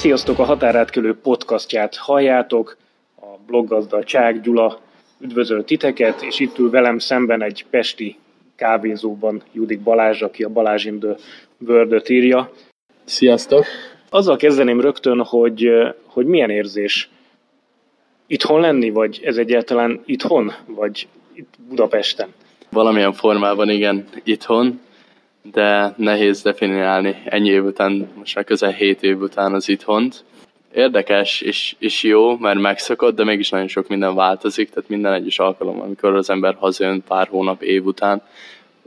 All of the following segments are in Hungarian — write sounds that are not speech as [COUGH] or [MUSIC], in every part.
Sziasztok, a Határátkelő podcastját halljátok. A bloggazda Csák Gyula üdvözöl titeket, és itt ül velem szemben egy pesti kávézóban Judik Balázs, aki a Balázs in the world írja. Sziasztok! Azzal kezdeném rögtön, hogy, hogy milyen érzés itthon lenni, vagy ez egyáltalán itthon, vagy itt Budapesten? Valamilyen formában igen, itthon, de nehéz definiálni ennyi év után, most már közel 7 év után az itthont. Érdekes és, és jó, mert megszokott, de mégis nagyon sok minden változik, tehát minden egyes alkalom, amikor az ember hazajön pár hónap, év után,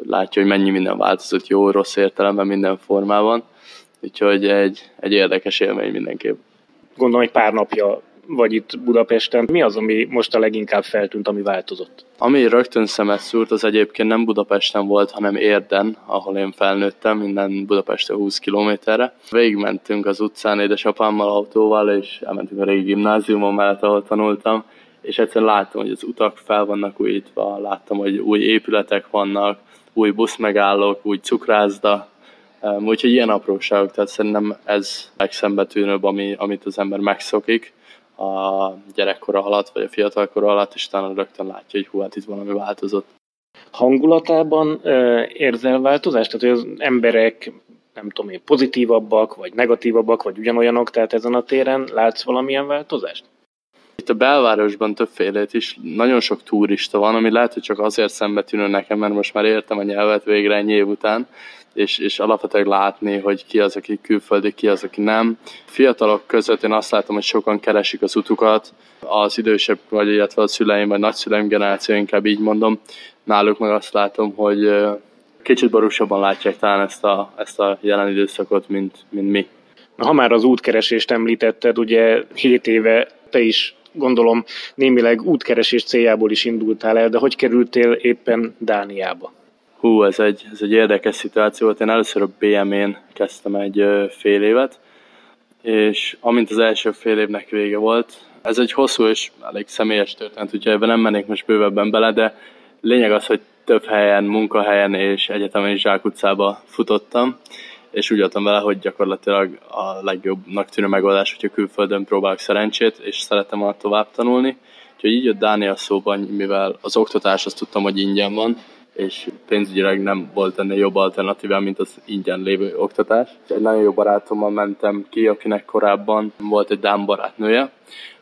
látja, hogy mennyi minden változott jó, rossz értelemben, minden formában. Úgyhogy egy, egy érdekes élmény mindenképp. Gondolom, egy pár napja vagy itt Budapesten. Mi az, ami most a leginkább feltűnt, ami változott? Ami rögtön szemet szúrt, az egyébként nem Budapesten volt, hanem Érden, ahol én felnőttem, minden Budapestre 20 kilométerre. Végigmentünk az utcán édesapámmal autóval, és elmentünk a régi gimnáziumon mellett, ahol tanultam, és egyszerűen láttam, hogy az utak fel vannak újítva, láttam, hogy új épületek vannak, új buszmegállók, új cukrászda, Úgyhogy ilyen apróságok, tehát szerintem ez legszembetűnőbb, ami, amit az ember megszokik a gyerekkora alatt, vagy a fiatalkora alatt, és utána rögtön látja, hogy hú, hát itt valami változott. Hangulatában érzel változást? Tehát, hogy az emberek nem tudom én, pozitívabbak, vagy negatívabbak, vagy ugyanolyanok, tehát ezen a téren látsz valamilyen változást? Itt a belvárosban többfélét is, nagyon sok turista van, ami lehet, hogy csak azért szembetűnő nekem, mert most már értem a nyelvet végre ennyi év után, és, és alapvetően látni, hogy ki az, aki külföldi, ki az, aki nem. Fiatalok között én azt látom, hogy sokan keresik az utukat, az idősebb, vagy illetve a szüleim, vagy nagyszüleim generáció, inkább így mondom, náluk meg azt látom, hogy kicsit borúsabban látják talán ezt a, ezt a jelen időszakot, mint, mint mi. Ha már az útkeresést említetted, ugye 7 éve te is gondolom némileg útkeresés céljából is indultál el, de hogy kerültél éppen Dániába? Hú, ez egy, ez egy érdekes szituáció volt. Én először a BM-én kezdtem egy fél évet, és amint az első fél évnek vége volt, ez egy hosszú és elég személyes történet, úgyhogy ebben nem mennék most bővebben bele, de lényeg az, hogy több helyen, munkahelyen és egyetemen is zsákutcába futottam, és úgy adtam vele, hogy gyakorlatilag a legjobbnak tűnő megoldás, hogyha külföldön próbálok szerencsét, és szeretem volna tovább tanulni. Úgyhogy így jött Dánia szóban, mivel az oktatás azt tudtam, hogy ingyen van, és pénzügyileg nem volt ennél jobb alternatívám, mint az ingyen lévő oktatás. Egy nagyon jó barátommal mentem ki, akinek korábban volt egy dám barátnője,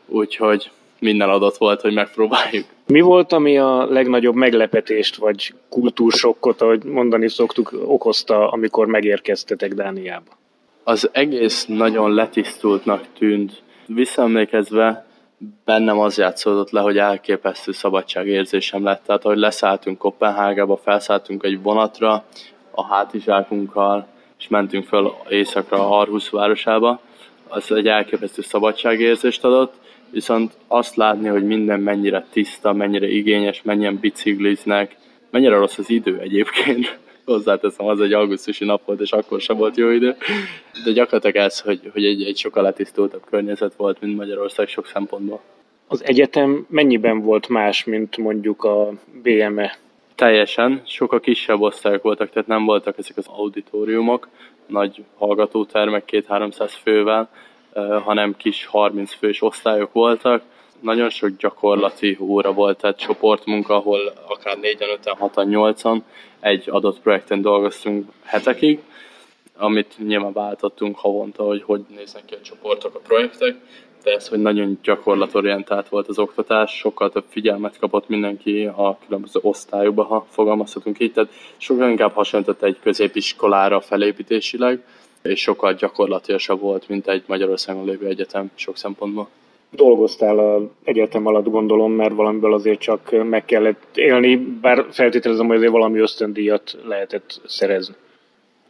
úgyhogy minden adott volt, hogy megpróbáljuk. Mi volt, ami a legnagyobb meglepetést, vagy kultúrsokkot, ahogy mondani szoktuk, okozta, amikor megérkeztetek Dániába? Az egész nagyon letisztultnak tűnt. Visszaemlékezve bennem az játszódott le, hogy elképesztő szabadságérzésem lett. Tehát, hogy leszálltunk Kopenhágába, felszálltunk egy vonatra a hátizsákunkkal, és mentünk fel éjszakra Arhus városába, az egy elképesztő szabadságérzést adott, viszont azt látni, hogy minden mennyire tiszta, mennyire igényes, mennyien bicikliznek, mennyire rossz az idő egyébként. Hozzáteszem, az egy augusztusi nap volt, és akkor sem volt jó idő. De gyakorlatilag ez, hogy, hogy egy, egy sokkal letisztultabb környezet volt, mint Magyarország sok szempontból. Az egyetem mennyiben volt más, mint mondjuk a BME? Teljesen, sokkal kisebb osztályok voltak, tehát nem voltak ezek az auditoriumok, nagy hallgatótermek két-háromszáz fővel, hanem kis 30 fős osztályok voltak. Nagyon sok gyakorlati óra volt, tehát csoportmunka, ahol akár 4-en, 5-en, 6-an, 8-an egy adott projekten dolgoztunk hetekig, amit nyilván váltottunk havonta, hogy hogy néznek ki a csoportok, a projektek, de ez, hogy nagyon gyakorlatorientált volt az oktatás, sokkal több figyelmet kapott mindenki a különböző osztályokba, ha fogalmazhatunk így, tehát sokkal inkább hasonlított egy középiskolára felépítésileg, és sokkal gyakorlatilasabb volt, mint egy Magyarországon lévő egyetem sok szempontból. Dolgoztál az egyetem alatt gondolom, mert valamiből azért csak meg kellett élni, bár feltételezem, hogy azért valami ösztöndíjat lehetett szerezni.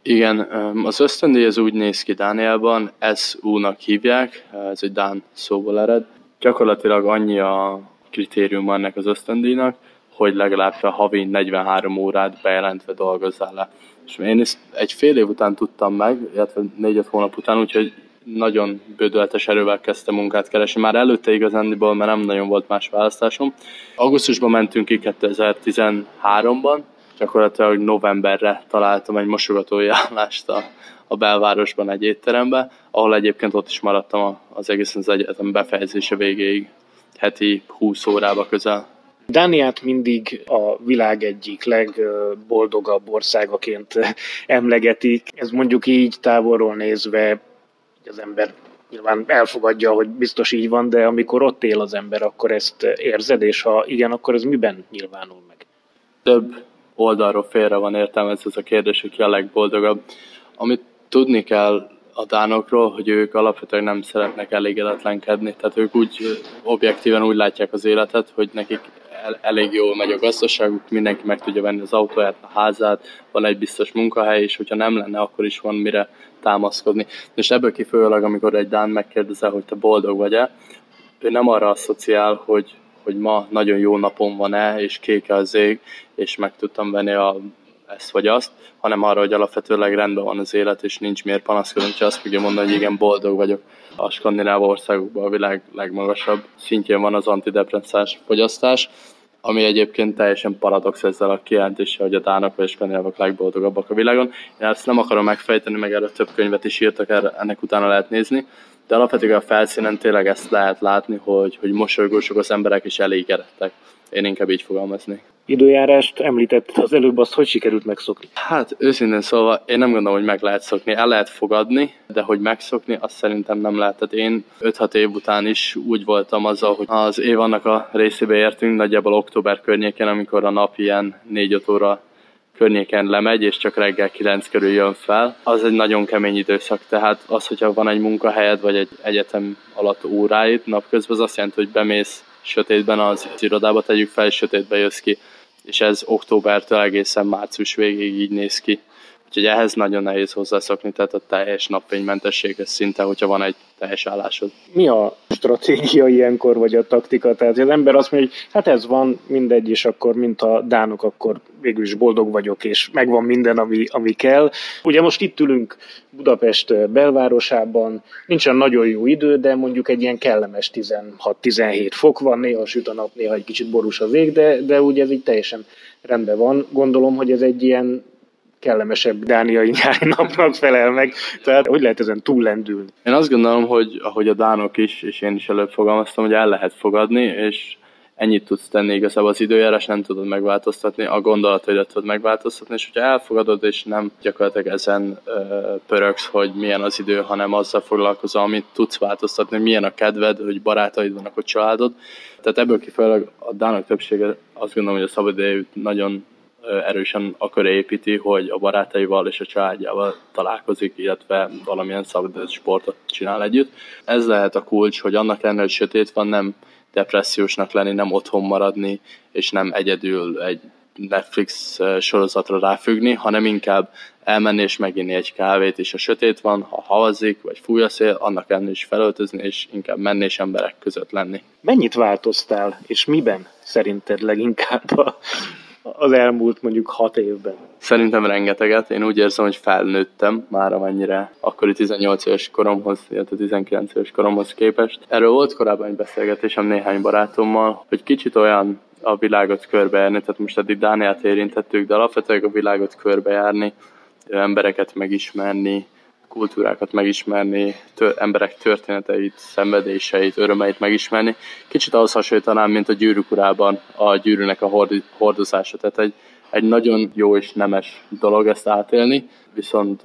Igen, az ösztöndíj ez úgy néz ki Dánielban, SU-nak hívják, ez egy Dán szóból ered. Gyakorlatilag annyi a kritérium ennek az ösztöndíjnak, hogy legalább a havi 43 órát bejelentve dolgozzál le. És én ezt egy fél év után tudtam meg, illetve négy-öt hónap után, úgyhogy nagyon bődöltes erővel kezdtem munkát keresni. Már előtte igazándiból, mert nem nagyon volt más választásom. Augusztusban mentünk ki 2013-ban, gyakorlatilag novemberre találtam egy mosogatói állást a, a belvárosban egy étterembe, ahol egyébként ott is maradtam az egészen az egyetem befejezése végéig, heti 20 órába közel. Dániát mindig a világ egyik legboldogabb országaként [LAUGHS] emlegetik. Ez mondjuk így távolról nézve az ember nyilván elfogadja, hogy biztos így van, de amikor ott él az ember, akkor ezt érzed, és ha igen, akkor ez miben nyilvánul meg? Több oldalról félre van értelmezve ez a kérdés, hogy ki a legboldogabb. Amit tudni kell a dánokról, hogy ők alapvetően nem szeretnek elégedetlenkedni, tehát ők úgy objektíven úgy látják az életet, hogy nekik elég jól megy a gazdaságuk, mindenki meg tudja venni az autóját, a házát, van egy biztos munkahely, és hogyha nem lenne, akkor is van mire támaszkodni. És ebből kifolyólag, amikor egy Dán megkérdezel, hogy te boldog vagy-e, ő nem arra asszociál, hogy, hogy ma nagyon jó napom van-e, és kék az ég, és meg tudtam venni a, ezt vagy azt, hanem arra, hogy alapvetőleg rendben van az élet, és nincs miért panaszkodni, hogy azt fogja mondani, hogy igen, boldog vagyok. A skandináv országokban a világ legmagasabb szintjén van az antidepresszáns fogyasztás, ami egyébként teljesen paradox ezzel a kijelentéssel, hogy a dánok a skandinávok legboldogabbak a világon. Én ezt nem akarom megfejteni, meg erről több könyvet is írtak, erre, ennek utána lehet nézni, de alapvetően a felszínen tényleg ezt lehet látni, hogy, hogy mosolygósok az emberek is elégedettek. Én inkább így fogalmaznék időjárást említett az előbb, azt hogy sikerült megszokni? Hát őszintén szólva, én nem gondolom, hogy meg lehet szokni. El lehet fogadni, de hogy megszokni, azt szerintem nem lehet. Tehát én 5-6 év után is úgy voltam azzal, hogy az év annak a részébe értünk, nagyjából október környékén, amikor a nap ilyen 4-5 óra környéken lemegy, és csak reggel 9 körül jön fel, az egy nagyon kemény időszak. Tehát az, hogyha van egy munkahelyed, vagy egy egyetem alatt óráid napközben, az azt jelenti, hogy bemész sötétben az irodába, tegyük fel, és sötétbe jössz ki és ez októbertől egészen március végéig így néz ki. Úgyhogy ehhez nagyon nehéz hozzászokni, tehát a teljes napfénymentességhez szinte, hogyha van egy teljes állásod. Mi a stratégia ilyenkor, vagy a taktika? Tehát az ember azt mondja, hogy hát ez van, mindegy, és akkor, mint a dánok, akkor végül is boldog vagyok, és megvan minden, ami, ami kell. Ugye most itt ülünk Budapest belvárosában, nincsen nagyon jó idő, de mondjuk egy ilyen kellemes 16-17 fok van, néha süt a nap, néha egy kicsit borús a vég, de, de ugye ez így teljesen rendben van. Gondolom, hogy ez egy ilyen kellemesebb dániai [LAUGHS] nyári napnak felel meg. Tehát hogy lehet ezen túllendülni? Én azt gondolom, hogy ahogy a dánok is, és én is előbb fogalmaztam, hogy el lehet fogadni, és ennyit tudsz tenni igazából az időjárás, nem tudod megváltoztatni, a gondolataidat tudod megváltoztatni, és hogyha elfogadod, és nem gyakorlatilag ezen ö, pöröksz, hogy milyen az idő, hanem azzal foglalkozol, amit tudsz változtatni, milyen a kedved, hogy barátaid vannak, hogy családod. Tehát ebből kifolyólag a dánok többsége azt gondolom, hogy a szabadidejét nagyon erősen akar építi, hogy a barátaival és a családjával találkozik, illetve valamilyen szabad sportot csinál együtt. Ez lehet a kulcs, hogy annak ellenére, hogy sötét van, nem depressziósnak lenni, nem otthon maradni, és nem egyedül egy Netflix sorozatra ráfüggni, hanem inkább elmenni és meginni egy kávét, és a sötét van, ha havazik, vagy fúj a szél, annak ennél is felöltözni, és inkább menni és emberek között lenni. Mennyit változtál, és miben szerinted leginkább a az elmúlt mondjuk hat évben? Szerintem rengeteget. Én úgy érzem, hogy felnőttem már amennyire akkori 18 éves koromhoz, illetve 19 éves koromhoz képest. Erről volt korábban egy beszélgetésem néhány barátommal, hogy kicsit olyan a világot körbejárni, tehát most eddig Dániát érintettük, de alapvetően a világot körbejárni, embereket megismerni, kultúrákat megismerni, tör, emberek történeteit, szenvedéseit, örömeit megismerni. Kicsit ahhoz hasonlítanám, mint a gyűrűk urában a gyűrűnek a hord, hordozása. Tehát egy, egy nagyon jó és nemes dolog ezt átélni, viszont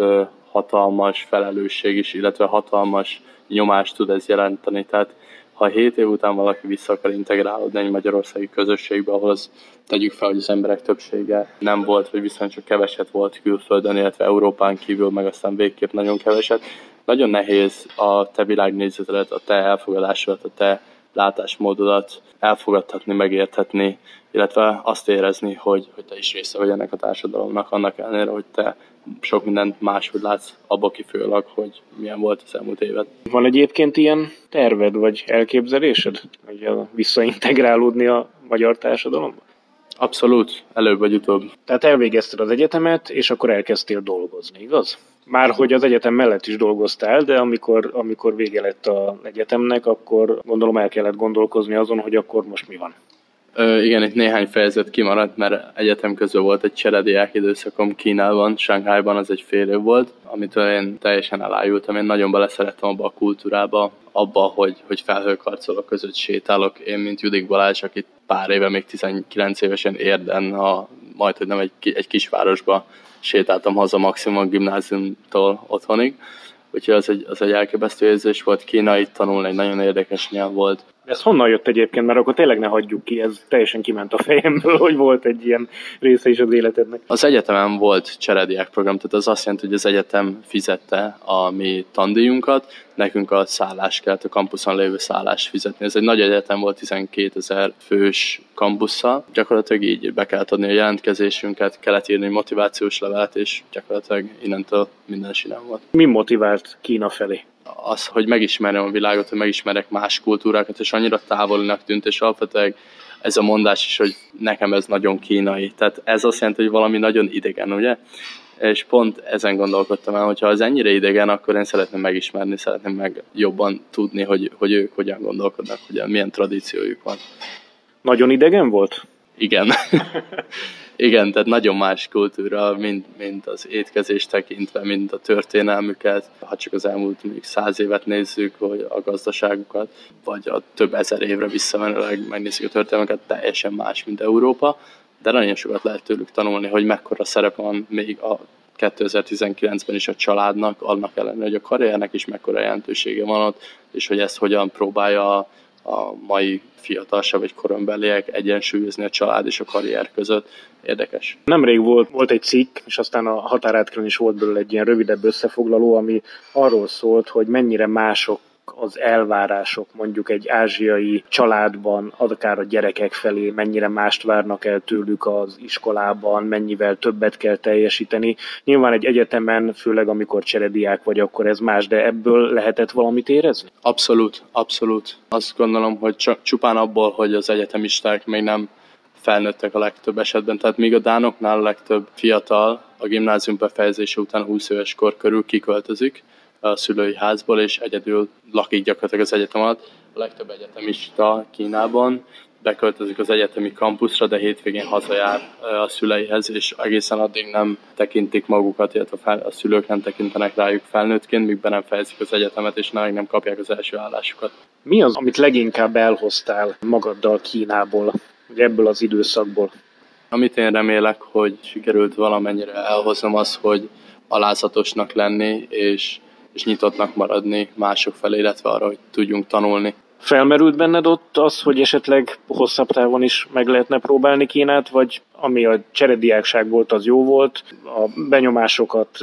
hatalmas felelősség is, illetve hatalmas nyomást tud ez jelenteni. Tehát ha 7 év után valaki vissza akar integrálódni egy magyarországi közösségbe, ahol az tegyük fel, hogy az emberek többsége nem volt, vagy viszont csak keveset volt külföldön, illetve Európán kívül, meg aztán végképp nagyon keveset. Nagyon nehéz a te világnézetedet, a te elfogadásodat, a te látásmódodat elfogadhatni, megérthetni, illetve azt érezni, hogy, hogy te is része vagy ennek a társadalomnak, annak ellenére, hogy te sok mindent máshogy látsz abba kifőleg, hogy milyen volt az elmúlt évet. Van egyébként ilyen terved vagy elképzelésed, hogy visszaintegrálódni a magyar társadalomba? Abszolút, előbb vagy utóbb. Tehát elvégezted az egyetemet, és akkor elkezdtél dolgozni, igaz? Már hogy az egyetem mellett is dolgoztál, de amikor, amikor vége lett az egyetemnek, akkor gondolom el kellett gondolkozni azon, hogy akkor most mi van. Ö, igen, itt néhány fejezet kimaradt, mert egyetem közül volt egy cserediák időszakom Kínában, Shanghaiban az egy fél év volt, amitől én teljesen elájultam. Én nagyon beleszerettem abba a kultúrába, abba, hogy, hogy felhőkarcolok között sétálok. Én, mint Judik Balázs, akit pár éve, még 19 évesen érden, a, majd, hogy nem egy, egy kisvárosba sétáltam haza maximum a gimnáziumtól otthonig. Úgyhogy az egy, az egy elképesztő érzés volt kínai tanulni, egy nagyon érdekes nyelv volt. Ez honnan jött egyébként, mert akkor tényleg ne hagyjuk ki, ez teljesen kiment a fejemből, hogy volt egy ilyen része is az életednek. Az egyetemen volt cserediák program, tehát az azt jelenti, hogy az egyetem fizette a mi tandíjunkat, nekünk a szállás kellett, a kampuszon lévő szállást fizetni. Ez egy nagy egyetem volt, 12 ezer fős kampusszal. Gyakorlatilag így be kellett adni a jelentkezésünket, kellett írni motivációs levelet, és gyakorlatilag innentől minden sinem volt. Mi motivált Kína felé? Az, hogy megismerjem a világot, hogy megismerek más kultúrákat, és annyira távolinak tűnt, és alapvetően ez a mondás is, hogy nekem ez nagyon kínai. Tehát ez azt jelenti, hogy valami nagyon idegen, ugye? És pont ezen gondolkodtam el, hogyha az ennyire idegen, akkor én szeretném megismerni, szeretném meg jobban tudni, hogy, hogy ők hogyan gondolkodnak, hogy milyen tradíciójuk van. Nagyon idegen volt? Igen. [LAUGHS] Igen, tehát nagyon más kultúra, mint, mint az étkezés tekintve, mint a történelmüket. Ha csak az elmúlt még száz évet nézzük, vagy a gazdaságukat, vagy a több ezer évre visszamenőleg megnézzük a történelmeket, teljesen más, mint Európa. De nagyon sokat lehet tőlük tanulni, hogy mekkora szerep van még a 2019-ben is a családnak, annak ellenére, hogy a karriernek is mekkora jelentősége van ott, és hogy ezt hogyan próbálja a mai fiatalság vagy korombeliek egyensúlyozni a család és a karrier között. Érdekes. Nemrég volt, volt egy cikk, és aztán a határátkörön is volt belőle egy ilyen rövidebb összefoglaló, ami arról szólt, hogy mennyire mások az elvárások mondjuk egy ázsiai családban, akár a gyerekek felé, mennyire mást várnak el tőlük az iskolában, mennyivel többet kell teljesíteni. Nyilván egy egyetemen, főleg amikor cserediák vagy, akkor ez más, de ebből lehetett valamit érezni? Abszolút, abszolút. Azt gondolom, hogy csak csupán abból, hogy az egyetemisták még nem felnőttek a legtöbb esetben, tehát míg a dánoknál a legtöbb fiatal a gimnázium befejezése után 20 éves kor körül kiköltözik, a szülői házból, és egyedül lakik gyakorlatilag az egyetem alatt. A legtöbb egyetemista Kínában beköltözik az egyetemi kampuszra, de hétvégén hazajár a szüleihez, és egészen addig nem tekintik magukat, illetve a szülők nem tekintenek rájuk felnőttként, míg be nem fejezik az egyetemet, és nem, nem kapják az első állásukat. Mi az, amit leginkább elhoztál magaddal Kínából, vagy ebből az időszakból? Amit én remélek, hogy sikerült valamennyire elhoznom az, hogy alázatosnak lenni, és és nyitottnak maradni mások felé, illetve arra, hogy tudjunk tanulni. Felmerült benned ott az, hogy esetleg hosszabb távon is meg lehetne próbálni Kínát, vagy ami a cserediákság volt, az jó volt, a benyomásokat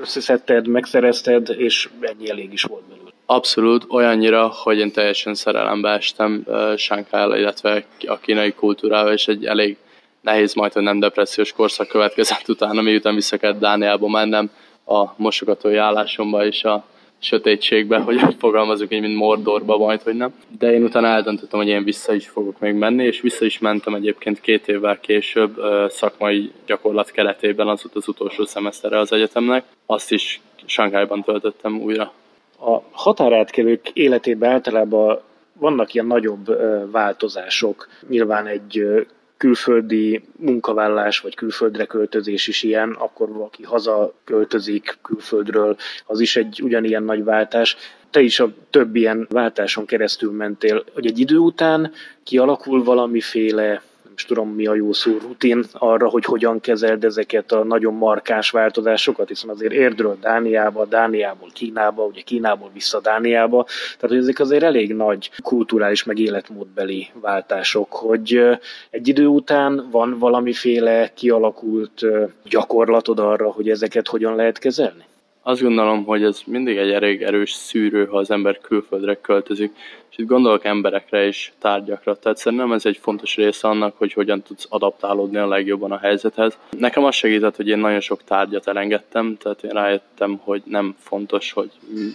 összeszedted, megszerezted, és ennyi elég is volt belőle. Abszolút, olyannyira, hogy én teljesen szerelembe estem uh, Shanghai, illetve a kínai kultúrával, és egy elég nehéz, majd, hogy nem depressziós korszak következett utána, miután vissza kellett Dániába mennem, a mosogatói állásomba és a sötétségbe, hogy fogalmazok így, mint Mordorba majd, hogy nem. De én utána eldöntöttem, hogy én vissza is fogok még menni, és vissza is mentem egyébként két évvel később szakmai gyakorlat keretében az, az utolsó szemeszterre az egyetemnek. Azt is Sankályban töltöttem újra. A határátkelők életében általában vannak ilyen nagyobb változások. Nyilván egy külföldi munkavállalás vagy külföldre költözés is ilyen, akkor valaki haza költözik külföldről, az is egy ugyanilyen nagy váltás. Te is a több ilyen váltáson keresztül mentél, hogy egy idő után kialakul valamiféle is tudom mi a jó szó, rutin arra, hogy hogyan kezeld ezeket a nagyon markás változásokat, hiszen azért érdről Dániába, Dániából Kínába, ugye Kínából vissza Dániába, tehát hogy ezek azért elég nagy kulturális meg életmódbeli váltások, hogy egy idő után van valamiféle kialakult gyakorlatod arra, hogy ezeket hogyan lehet kezelni? Azt gondolom, hogy ez mindig egy elég erős szűrő, ha az ember külföldre költözik, itt gondolok emberekre és tárgyakra, tehát szerintem ez egy fontos része annak, hogy hogyan tudsz adaptálódni a legjobban a helyzethez. Nekem az segített, hogy én nagyon sok tárgyat elengedtem, tehát én rájöttem, hogy nem fontos, hogy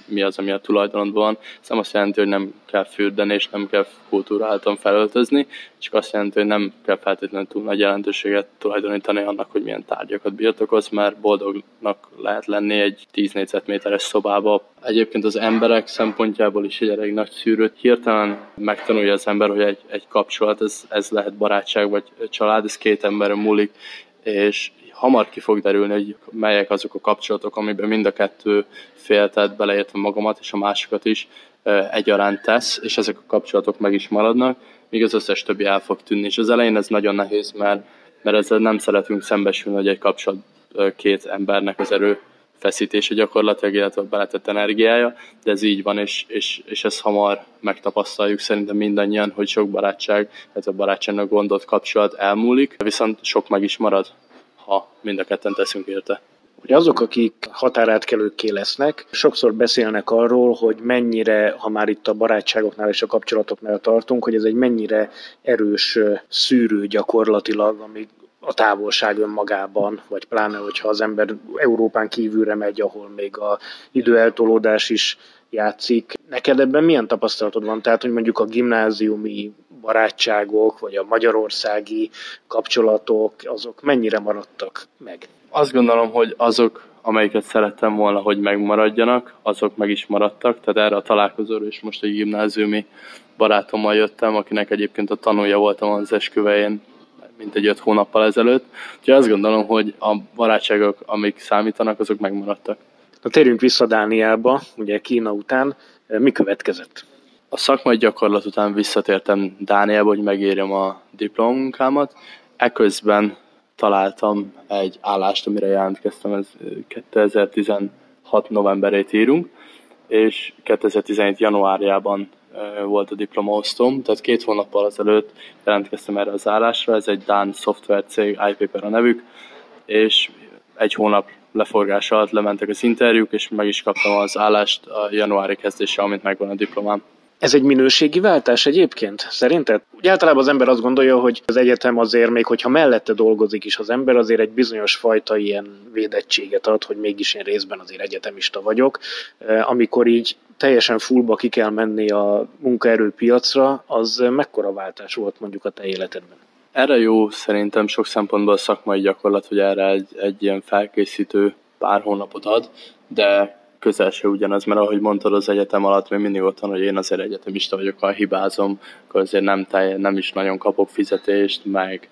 mi az, ami a tulajdonodban van. Ez nem azt jelenti, hogy nem kell fürdeni és nem kell kultúráltan felöltözni, csak azt jelenti, hogy nem kell feltétlenül túl nagy jelentőséget tulajdonítani annak, hogy milyen tárgyakat birtokoz, mert boldognak lehet lenni egy 10 négyzetméteres szobába. Egyébként az emberek szempontjából is egy elég nagy szűrőt hirtelen megtanulja az ember, hogy egy, egy kapcsolat, ez, ez lehet barátság vagy család, ez két emberen múlik, és hamar ki fog derülni, hogy melyek azok a kapcsolatok, amiben mind a kettő fél, tehát beleértve magamat és a másikat is egyaránt tesz, és ezek a kapcsolatok meg is maradnak, míg az összes többi el fog tűnni. És az elején ez nagyon nehéz, mert, mert ezzel nem szeretünk szembesülni, hogy egy kapcsolat két embernek az erő feszítése gyakorlatilag, illetve beletett energiája, de ez így van, és, és, és ezt hamar megtapasztaljuk. Szerintem mindannyian, hogy sok barátság, ez a barátságnak gondot kapcsolat elmúlik, viszont sok meg is marad, ha mind a ketten teszünk érte. Hogy azok, akik határátkelőkké lesznek, sokszor beszélnek arról, hogy mennyire, ha már itt a barátságoknál és a kapcsolatoknál tartunk, hogy ez egy mennyire erős szűrő gyakorlatilag, ami a távolság önmagában, vagy pláne, hogyha az ember Európán kívülre megy, ahol még a időeltolódás is játszik. Neked ebben milyen tapasztalatod van? Tehát, hogy mondjuk a gimnáziumi barátságok, vagy a magyarországi kapcsolatok, azok mennyire maradtak meg? Azt gondolom, hogy azok, amelyiket szerettem volna, hogy megmaradjanak, azok meg is maradtak. Tehát erre a találkozóra is most egy gimnáziumi barátommal jöttem, akinek egyébként a tanulja voltam az esküvején mint egy öt hónappal ezelőtt. Úgyhogy azt gondolom, hogy a barátságok, amik számítanak, azok megmaradtak. Na térjünk vissza Dániába, ugye Kína után. Mi következett? A szakmai gyakorlat után visszatértem Dániába, hogy megérjem a diplomunkámat. Eközben találtam egy állást, amire jelentkeztem, ez 2016 novemberét írunk, és 2017 januárjában volt a diplomaosztom, tehát két hónappal azelőtt jelentkeztem erre az állásra, ez egy Dán szoftvercég, iPaper a nevük, és egy hónap leforgás alatt lementek az interjúk, és meg is kaptam az állást a januári kezdése, amint megvan a diplomám. Ez egy minőségi váltás egyébként, szerinted? Úgy általában az ember azt gondolja, hogy az egyetem azért még, hogyha mellette dolgozik is az ember, azért egy bizonyos fajta ilyen védettséget ad, hogy mégis én részben azért egyetemista vagyok. Amikor így teljesen fullba ki kell menni a munkaerőpiacra, az mekkora váltás volt mondjuk a te életedben? Erre jó szerintem sok szempontból a szakmai gyakorlat, hogy erre egy, egy ilyen felkészítő pár hónapot ad, de közel se ugyanaz, mert ahogy mondtad, az egyetem alatt még mindig ott hogy én azért egyetemista vagyok, ha hibázom, akkor azért nem, telj, nem is nagyon kapok fizetést, meg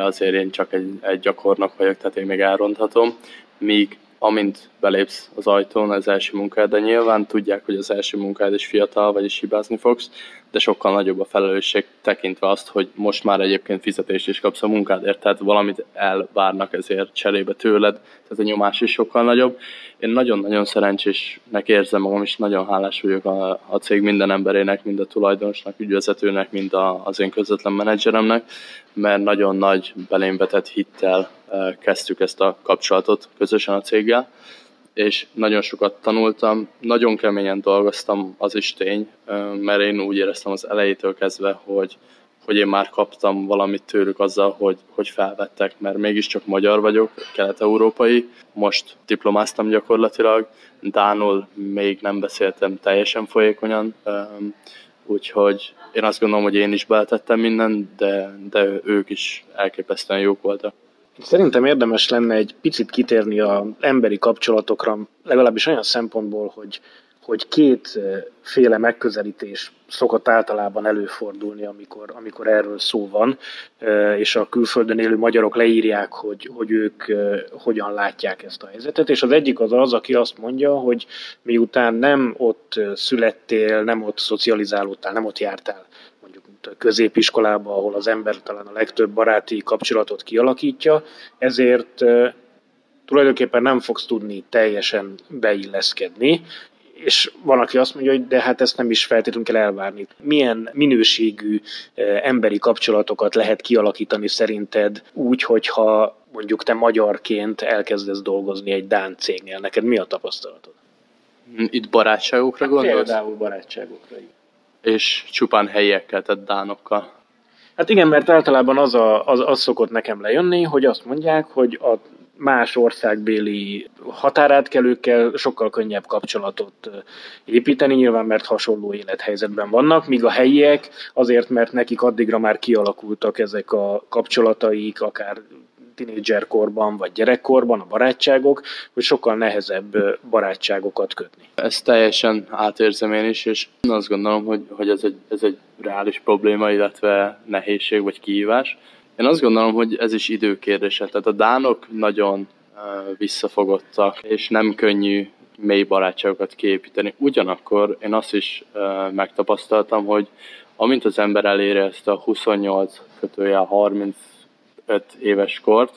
azért én csak egy, egy gyakornok vagyok, tehát én még elronthatom, míg amint belépsz az ajtón az első munkád, de nyilván tudják, hogy az első munkád is fiatal, vagyis hibázni fogsz, de sokkal nagyobb a felelősség tekintve azt, hogy most már egyébként fizetést is kapsz a munkádért, tehát valamit elvárnak ezért cserébe tőled, tehát a nyomás is sokkal nagyobb. Én nagyon-nagyon szerencsésnek érzem magam, és nagyon hálás vagyok a, a cég minden emberének, mind a tulajdonosnak, ügyvezetőnek, mind a, az én közvetlen menedzseremnek, mert nagyon nagy belém vetett hittel eh, kezdtük ezt a kapcsolatot közösen a céggel és nagyon sokat tanultam, nagyon keményen dolgoztam, az is tény, mert én úgy éreztem az elejétől kezdve, hogy, hogy én már kaptam valamit tőlük azzal, hogy, hogy felvettek, mert mégiscsak magyar vagyok, kelet-európai, most diplomáztam gyakorlatilag, Dánul még nem beszéltem teljesen folyékonyan, úgyhogy én azt gondolom, hogy én is beletettem minden, de, de ők is elképesztően jók voltak. Szerintem érdemes lenne egy picit kitérni az emberi kapcsolatokra, legalábbis olyan szempontból, hogy, hogy kétféle megközelítés szokott általában előfordulni, amikor, amikor erről szó van, és a külföldön élő magyarok leírják, hogy, hogy ők hogyan látják ezt a helyzetet, és az egyik az az, aki azt mondja, hogy miután nem ott születtél, nem ott szocializálódtál, nem ott jártál középiskolába, ahol az ember talán a legtöbb baráti kapcsolatot kialakítja, ezért tulajdonképpen nem fogsz tudni teljesen beilleszkedni, és van, aki azt mondja, hogy de hát ezt nem is feltétlenül kell elvárni. Milyen minőségű emberi kapcsolatokat lehet kialakítani szerinted úgy, hogyha mondjuk te magyarként elkezdesz dolgozni egy Dán cégnél? Neked mi a tapasztalatod? Itt barátságokra hát gondolsz? Például barátságokra. Igen és csupán helyiekkel, tehát dánokkal. Hát igen, mert általában az, a, az, az szokott nekem lejönni, hogy azt mondják, hogy a más országbéli határátkelőkkel sokkal könnyebb kapcsolatot építeni, nyilván mert hasonló élethelyzetben vannak, míg a helyiek azért, mert nekik addigra már kialakultak ezek a kapcsolataik, akár tinédzserkorban vagy gyerekkorban a barátságok, hogy sokkal nehezebb barátságokat kötni. Ezt teljesen átérzem én is, és azt gondolom, hogy, hogy ez, egy, ez egy reális probléma, illetve nehézség vagy kihívás. Én azt gondolom, hogy ez is időkérdése. Tehát a dánok nagyon visszafogottak, és nem könnyű mély barátságokat kiépíteni. Ugyanakkor én azt is megtapasztaltam, hogy amint az ember eléri ezt a 28 kötője 30 5 éves kort.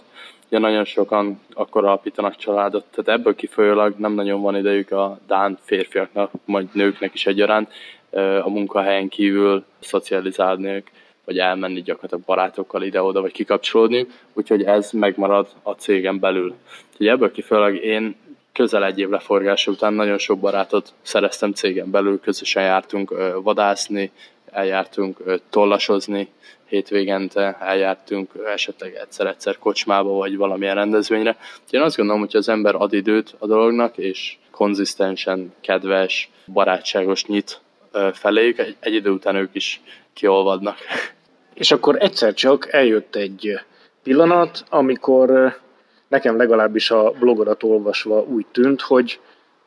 Ugye nagyon sokan akkor alapítanak családot, tehát ebből kifolyólag nem nagyon van idejük a dán férfiaknak, majd nőknek is egyaránt a munkahelyen kívül szocializálniuk vagy elmenni gyakorlatilag barátokkal ide-oda, vagy kikapcsolódni, úgyhogy ez megmarad a cégem belül. Úgyhogy ebből kifejezőleg én közel egy év leforgása után nagyon sok barátot szereztem cégen belül, közösen jártunk vadászni, eljártunk tollasozni, hétvégente eljártunk esetleg egyszer-egyszer kocsmába, vagy valamilyen rendezvényre. Én azt gondolom, hogy az ember ad időt a dolognak, és konzisztensen, kedves, barátságos nyit feléjük, egy, egy idő után ők is kiolvadnak. [LAUGHS] És akkor egyszer csak eljött egy pillanat, amikor nekem legalábbis a blogodat olvasva úgy tűnt, hogy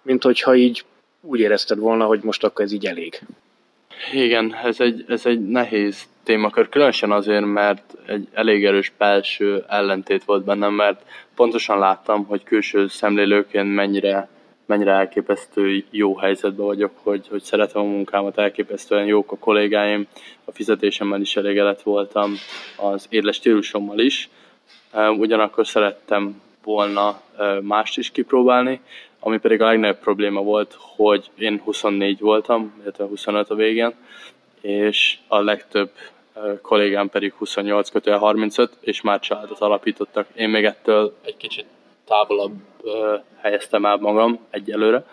minthogyha így úgy érezted volna, hogy most akkor ez így elég. Igen, ez egy, ez egy nehéz témakör, különösen azért, mert egy elég erős belső ellentét volt bennem, mert pontosan láttam, hogy külső szemlélőként mennyire, mennyire elképesztő jó helyzetben vagyok, hogy, hogy szeretem a munkámat, elképesztően jók a kollégáim, a fizetésemmel is elégedett voltam, az éles stílusommal is, ugyanakkor szerettem volna mást is kipróbálni, ami pedig a legnagyobb probléma volt, hogy én 24 voltam, illetve 25 a végén, és a legtöbb kollégám pedig 28 kötően 35, és már családot alapítottak. Én még ettől egy kicsit távolabb helyeztem el magam egyelőre,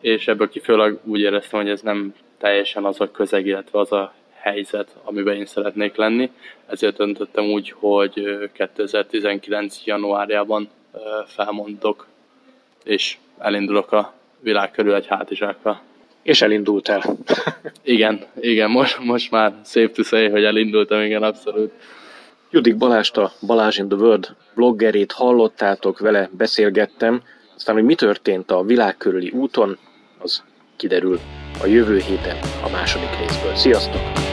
és ebből kifőleg úgy éreztem, hogy ez nem teljesen az a közeg, illetve az a helyzet, amiben én szeretnék lenni. Ezért döntöttem úgy, hogy 2019. januárjában felmondok, és elindulok a világ körül egy hátizsákkal. És elindultál. [LAUGHS] igen, igen, most, most már szép to say, hogy elindultam, igen, abszolút. Judik Balást a Balázs in the World bloggerét hallottátok, vele beszélgettem, aztán, hogy mi történt a világ körüli úton, az kiderül a jövő héten a második részből. Sziasztok!